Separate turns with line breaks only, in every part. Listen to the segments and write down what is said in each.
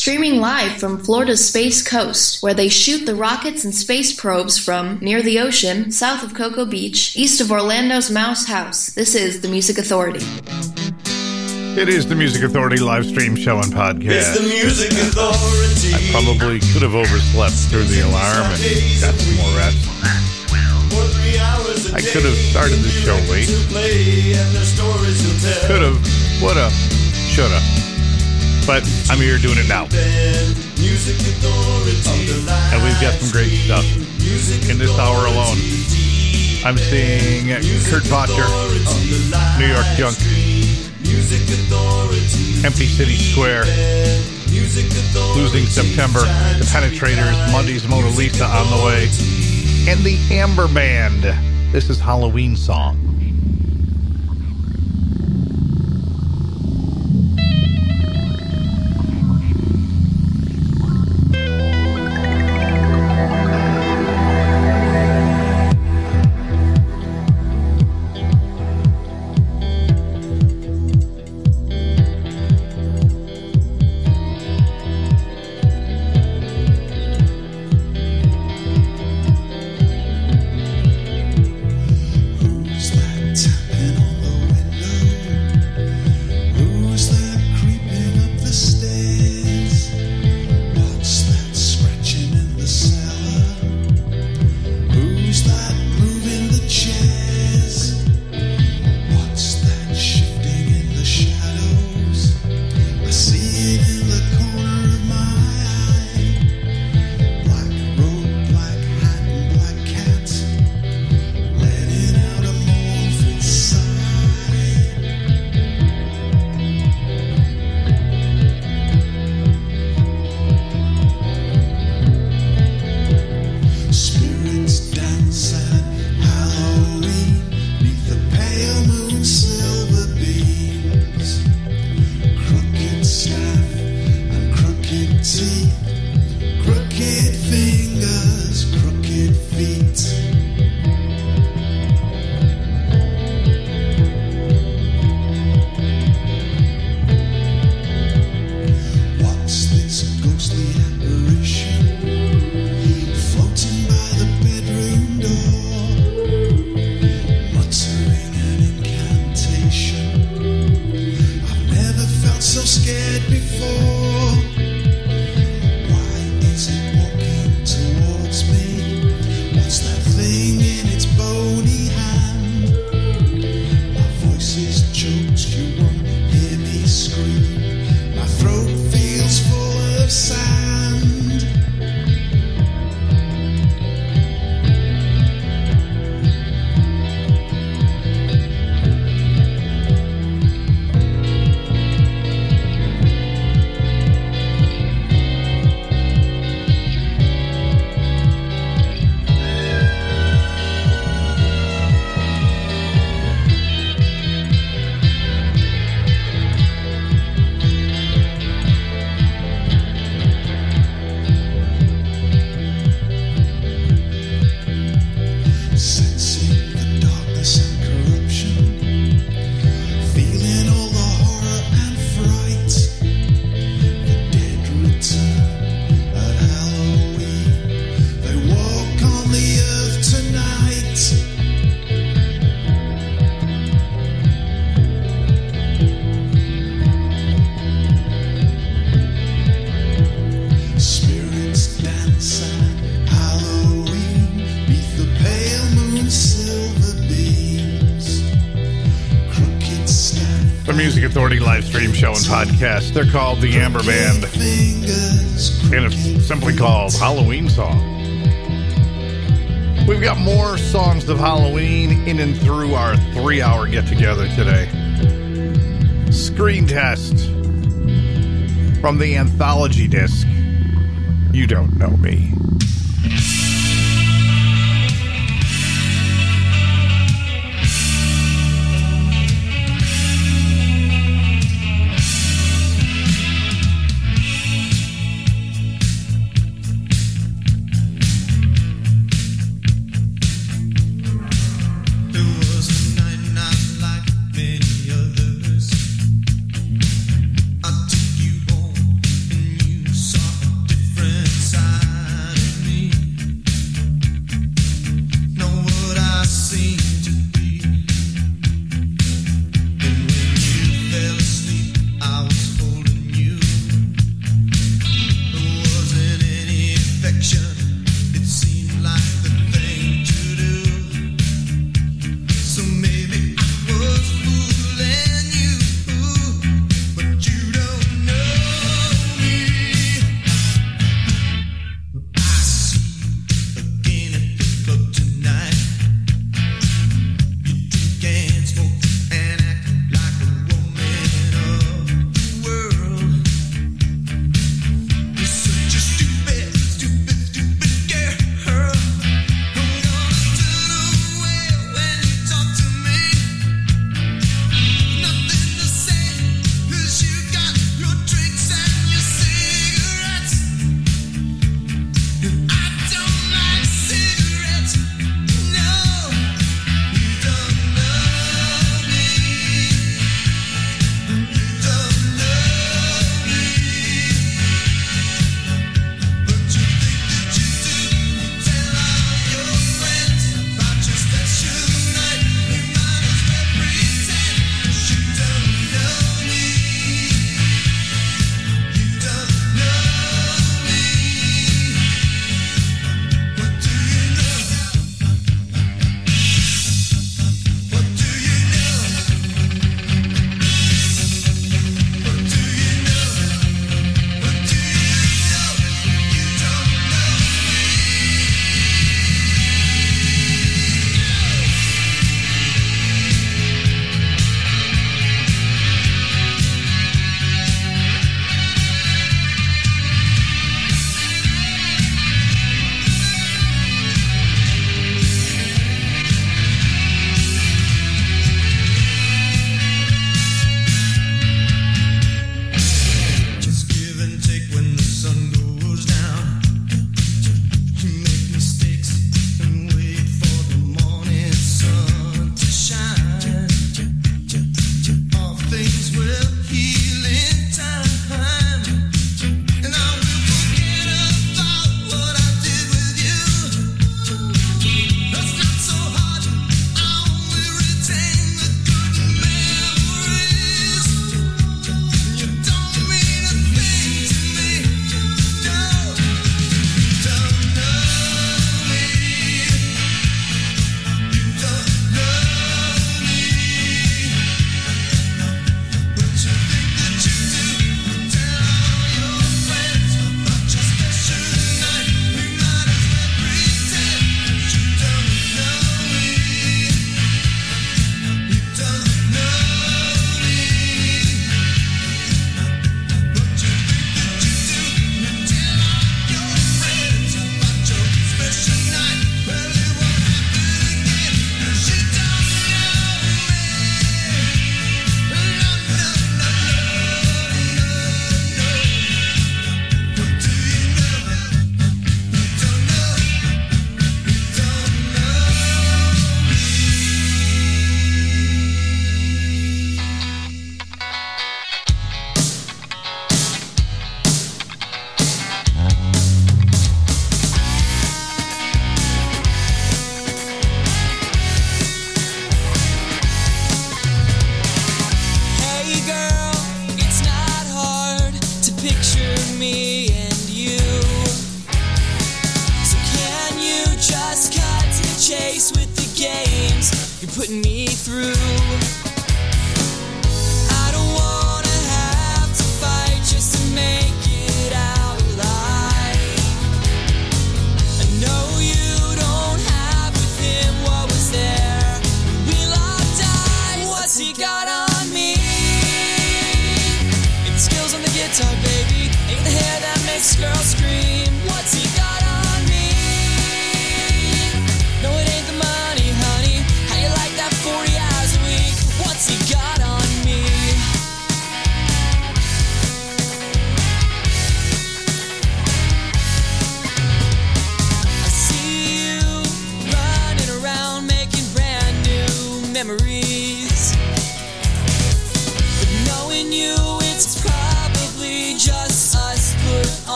streaming live from Florida's Space Coast, where they shoot the rockets and space probes from near the ocean, south of Cocoa Beach, east of Orlando's Mouse House. This is the Music Authority.
It is the Music Authority live stream show and podcast.
It's the Music Authority.
I probably could have overslept through the alarm and got some more rest. I could have started the show late. Could have, would have, should have. But I'm here doing it now. And we've got some great stuff in this hour alone. I'm seeing Kurt Vaucher, New York Junk, Empty City Square, Losing September, The Penetrators, Monday's Mona Lisa on the way, and the Amber Band. This is Halloween Song. They're called the Amber Band. And it's simply called Halloween Song. We've got more songs of Halloween in and through our three hour get together today. Screen test from the anthology disc. You don't know me.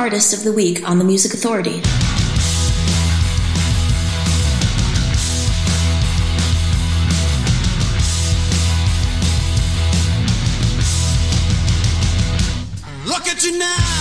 Artist of the week on the Music Authority.
Look at you now.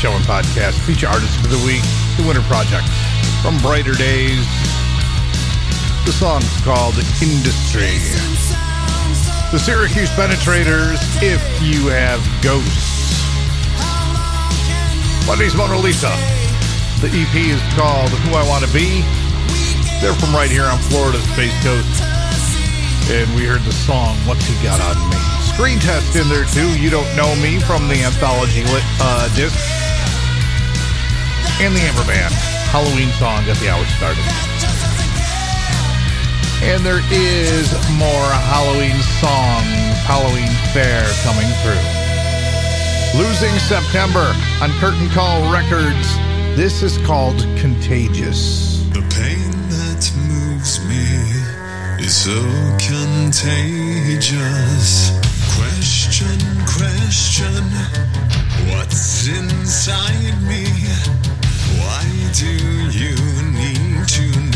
Show and
podcast. Feature artist of the week, The Winter Project. From Brighter Days. The song's called Industry. The Syracuse Penetrators, If You Have Ghosts. Monday's Mona Lisa. The EP is called Who I Want to Be. They're from right here on Florida's Space Coast. And we heard the song What's He Got on Me. Screen test in there too. You don't know me from the anthology lit, uh, disc. And the Amber Band. Halloween song got the hour started. And there is more Halloween songs, Halloween fair coming through. Losing September on Curtain Call Records. This is called Contagious.
The pain that moves me is so contagious. Question, question, what's inside me? Do you need to know?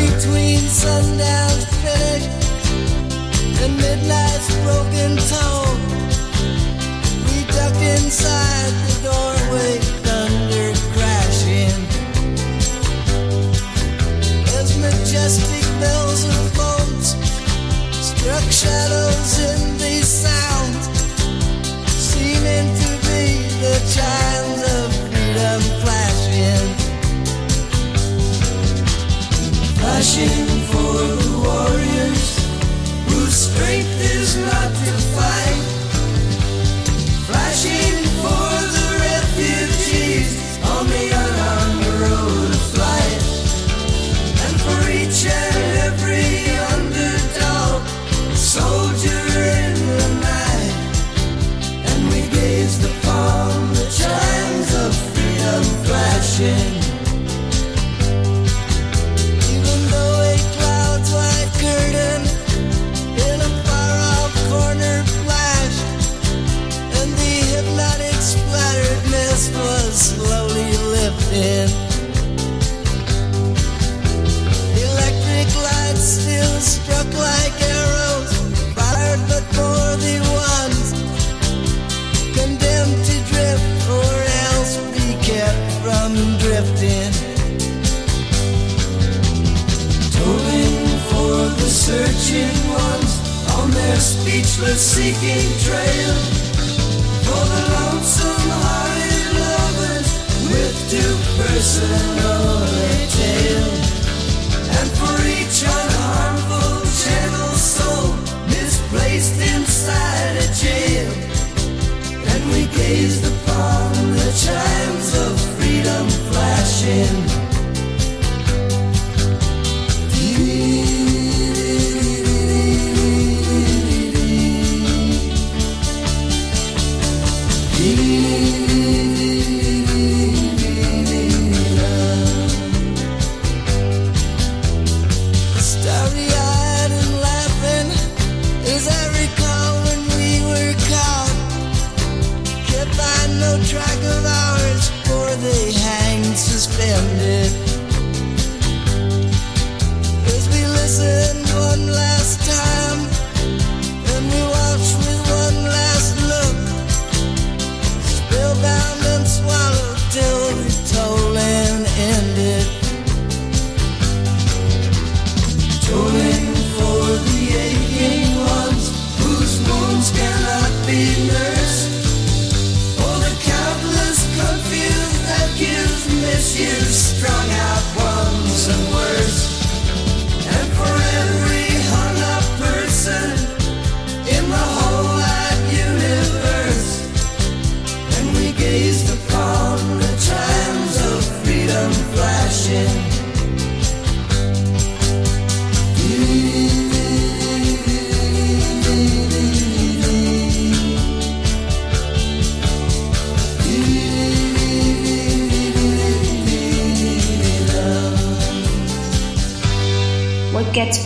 between
sundown's finish and midnight's broken tone. We ducked inside the doorway, thunder crashing. As majestic bells and boats struck shadows in the sound, seeming to be the chimes of freedom flashing. Passion for the warriors whose strength is not to fight. Flashing for the refugees on the unarmed road of flight. And for each and The seeking trail for the lonesome hearted lovers with personal tale.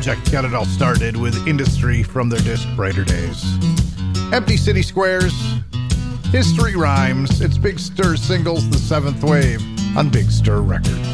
project got it all started with industry from their disc Brighter Days. Empty City Squares, History Rhymes, it's Big Stir Singles, The Seventh Wave on Big Stir Records.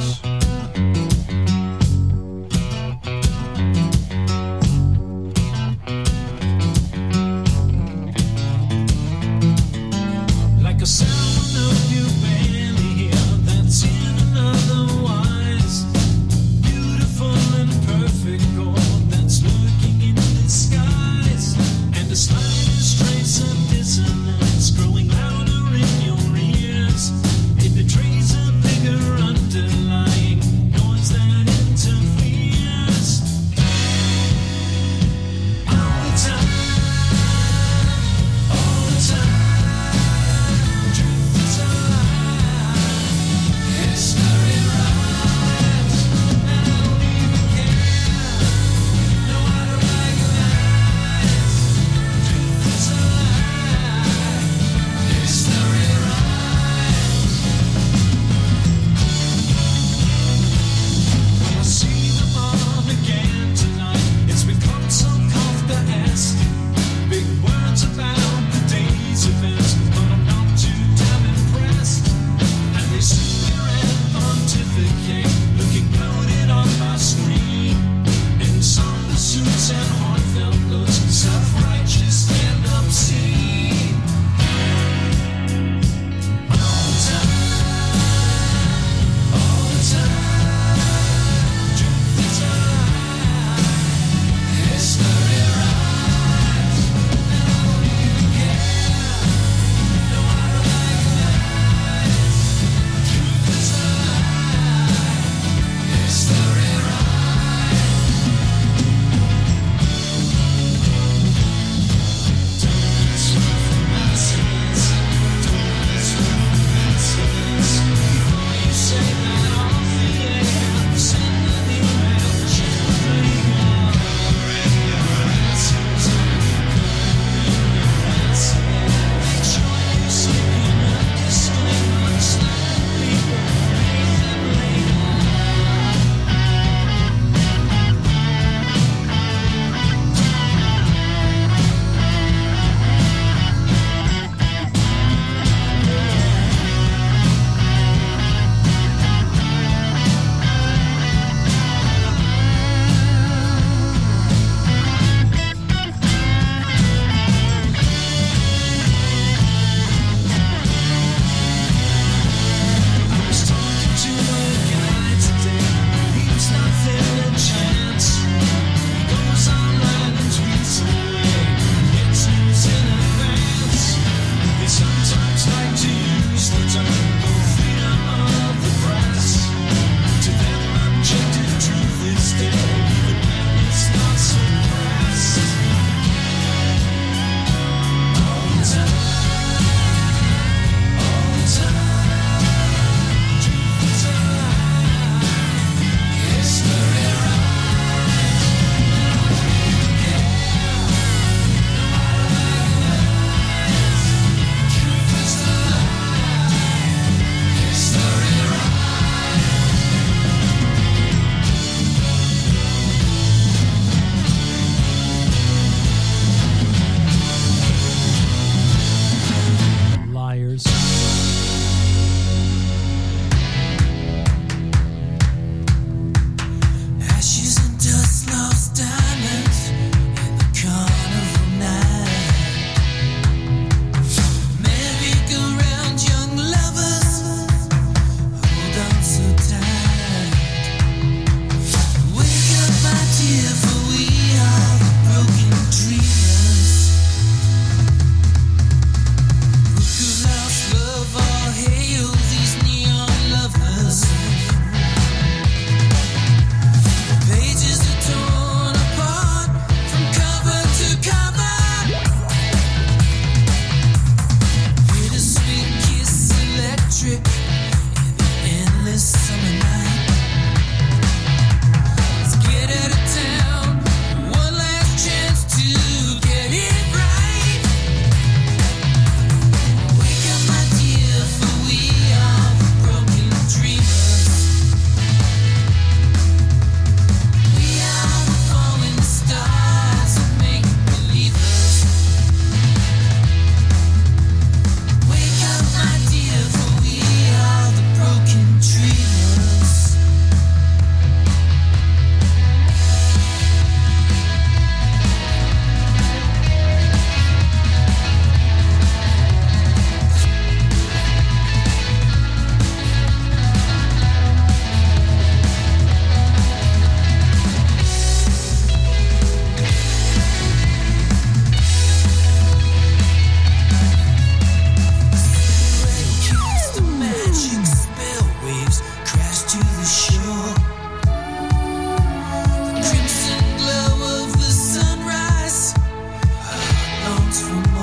listen.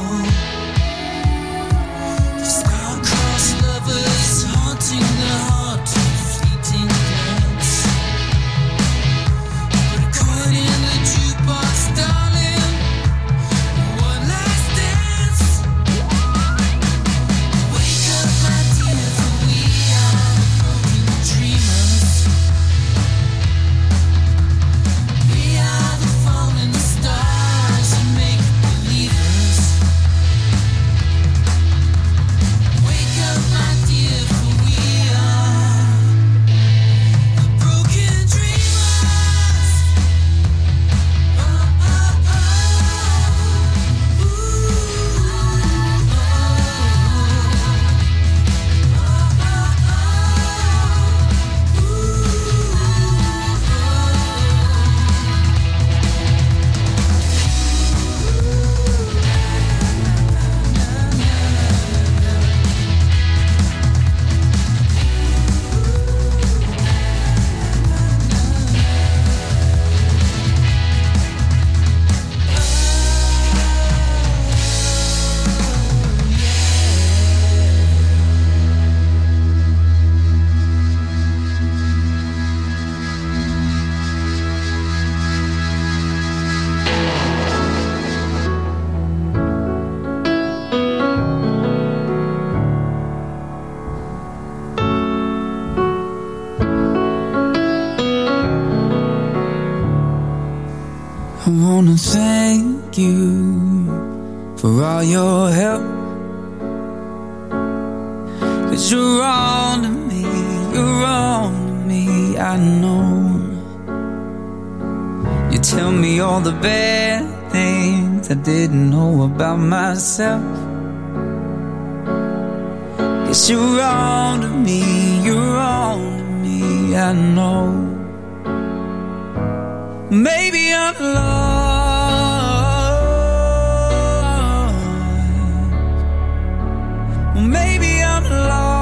Me, I know. You tell me all the bad things I didn't know about myself. Yes, you're on to me, you're on to me, I know. Maybe I'm lost. Maybe I'm lost.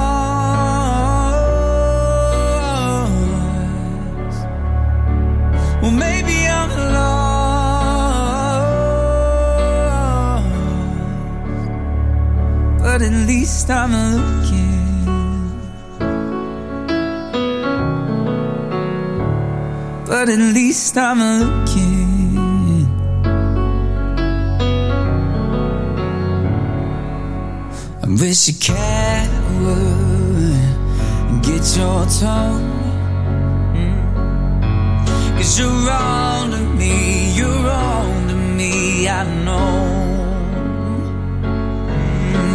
But at least I'm looking. But at least I'm looking. I wish a cat would get your tongue. Mm. Cause you're on to me, you're on to me, I know.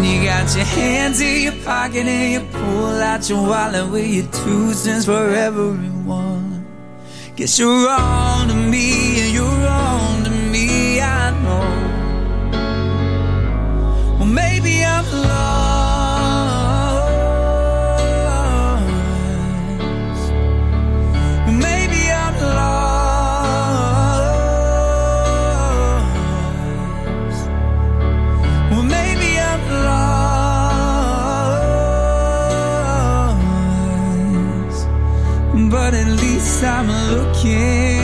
You got your hands in your pocket and you pull out your wallet with your two cents for everyone. Guess you're on to me and you're on to me, I know. Well, maybe I'm lost. I'm looking.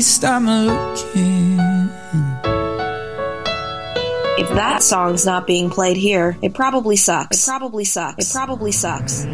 Least I'm looking.
If that song's not being played here, it probably sucks. It probably sucks. It probably sucks.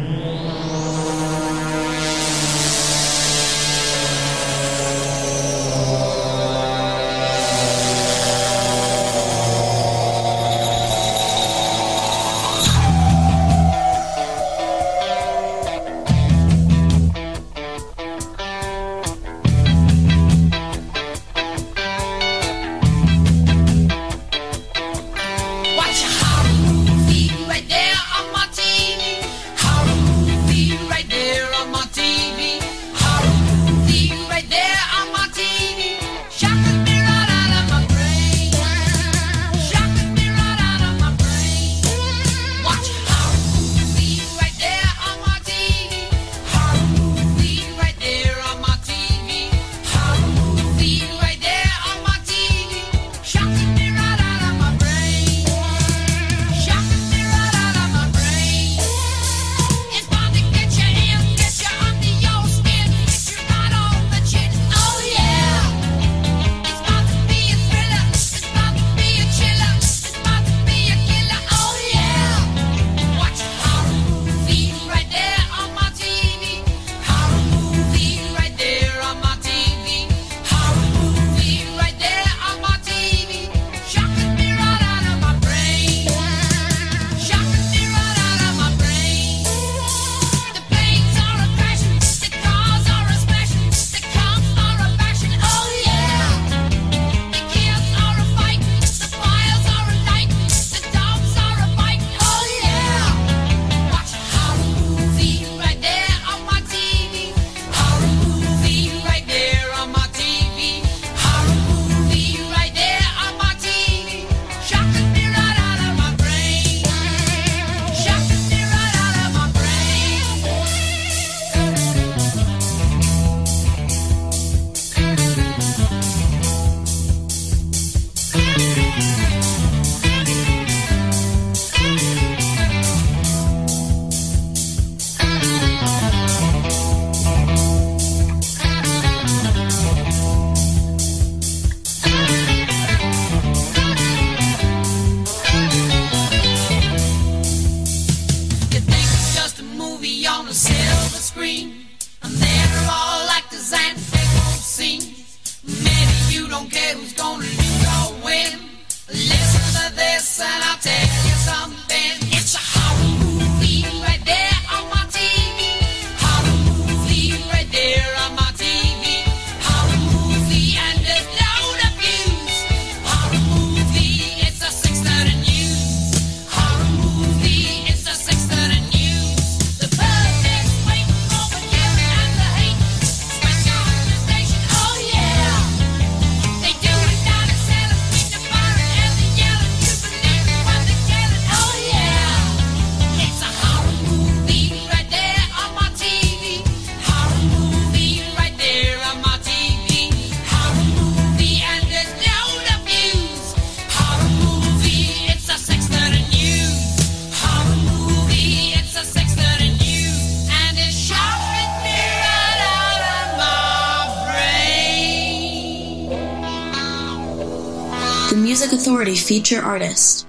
Feature artist.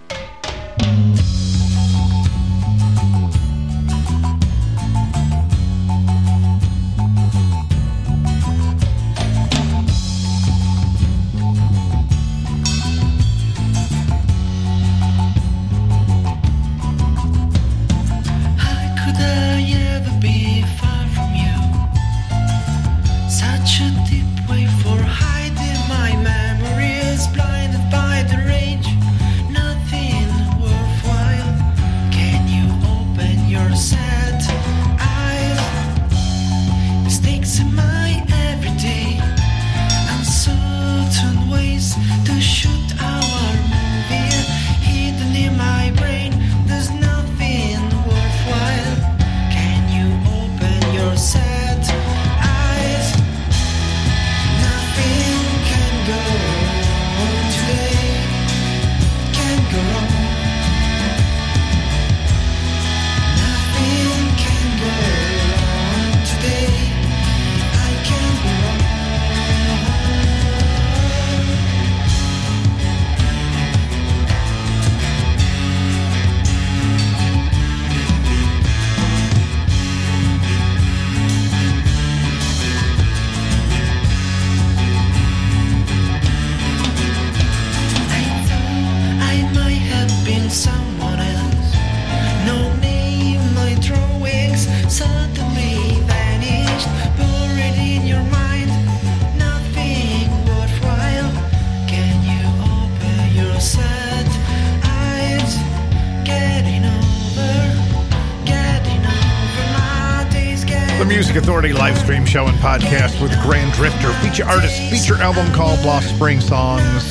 Podcast with Grand Drifter. Feature artist, feature album called Lost Spring Songs,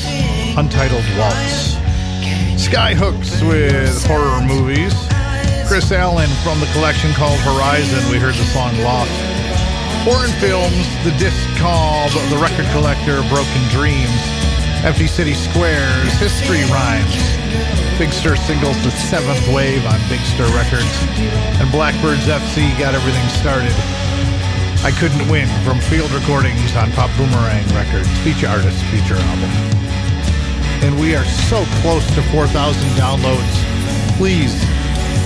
Untitled Waltz. Skyhooks with horror movies. Chris Allen from the collection called Horizon. We heard the song Lost. Foreign Films, the disc called The Record Collector, Broken Dreams. Empty City Squares, History Rhymes. Big Stir singles, The Seventh Wave on Big Stir Records. And Blackbirds FC got everything started. I Couldn't Win from field recordings on Pop Boomerang Records, feature artist, feature album. And we are so close to 4,000 downloads. Please,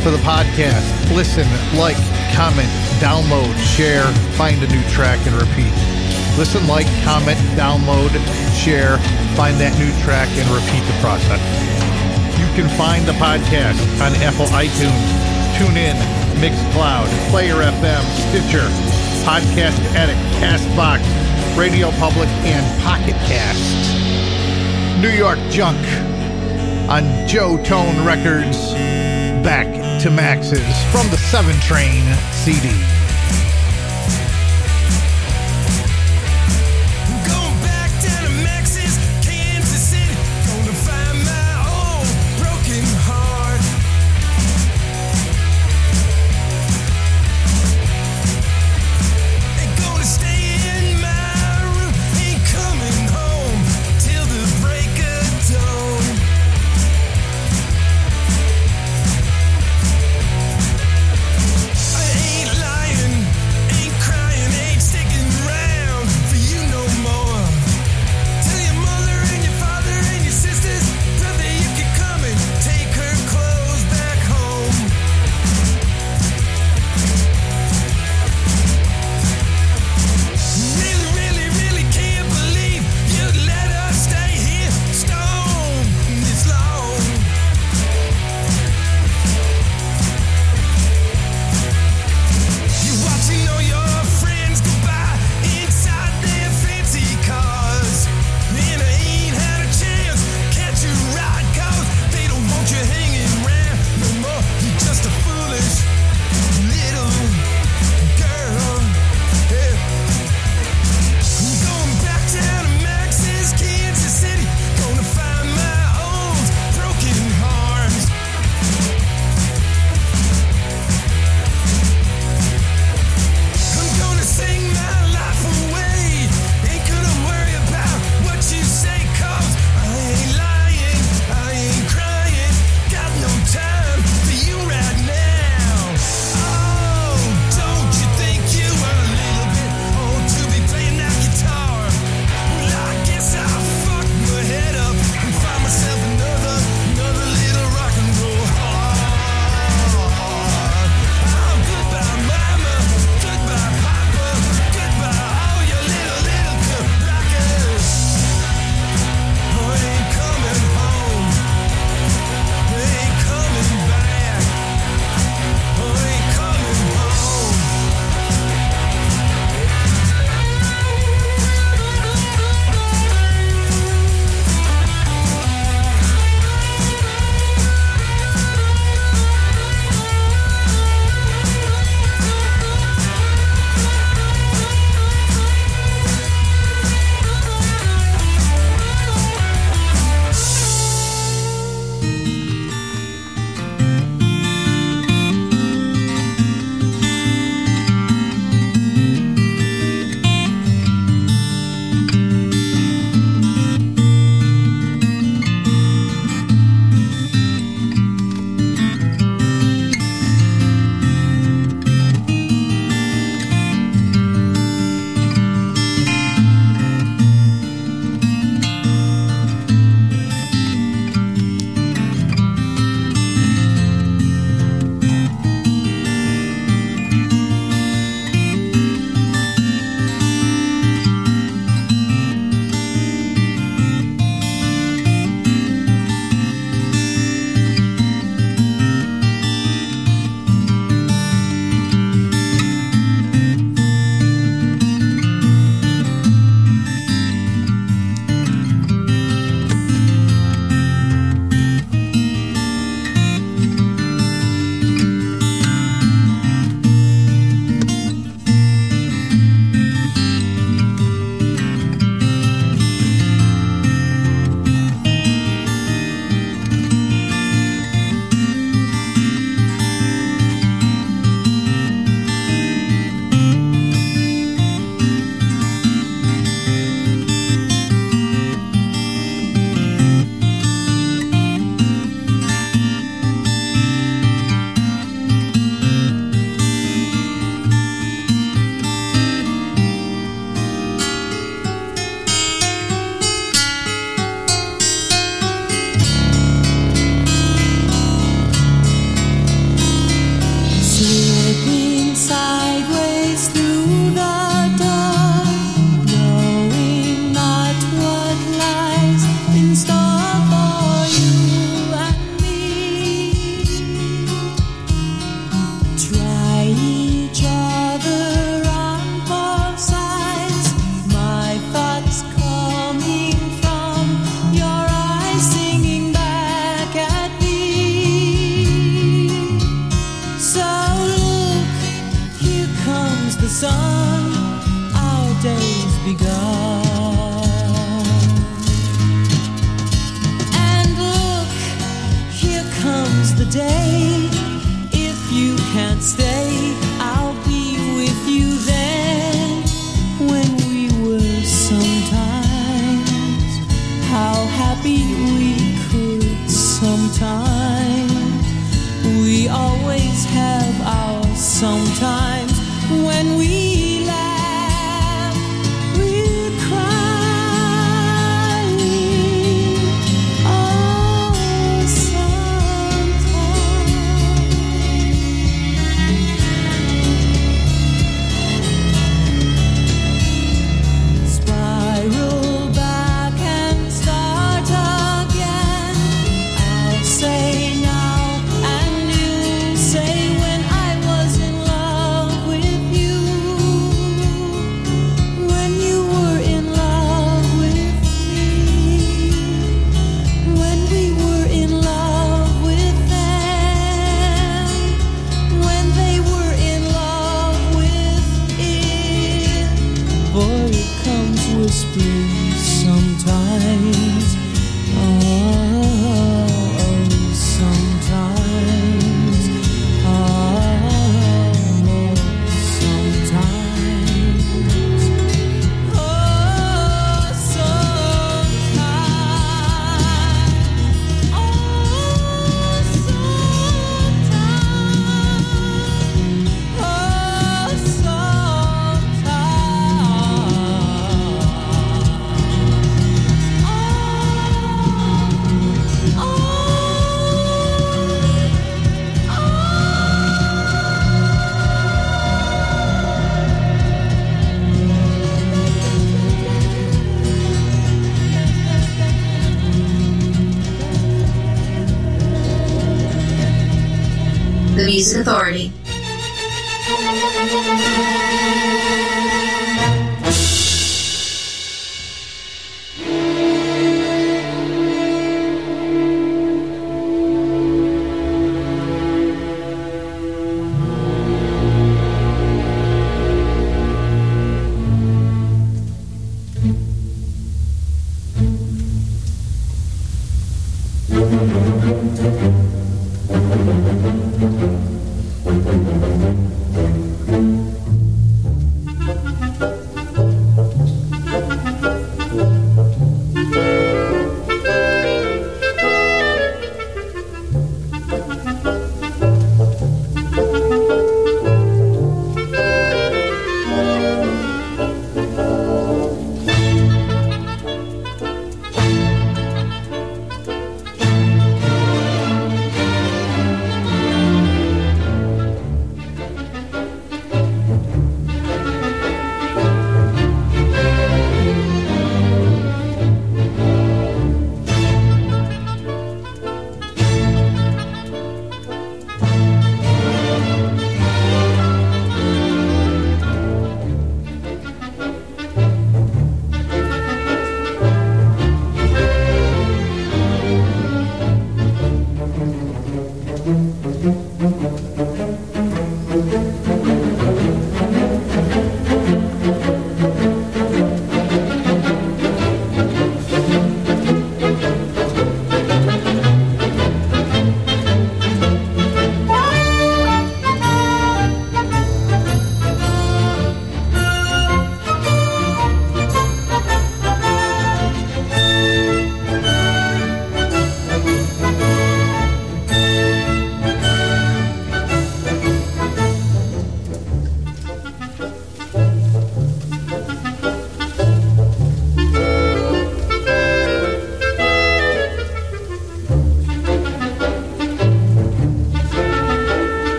for the podcast, listen, like, comment, download, share, find a new track, and repeat. Listen, like, comment, download, share, find that new track, and repeat the process. You can find the podcast on Apple iTunes, TuneIn, Mixcloud, Player FM, Stitcher, Podcast Addict, Castbox, Radio Public, and Pocket Cast. New York Junk on Joe Tone Records. Back to Max's from the Seven Train CD.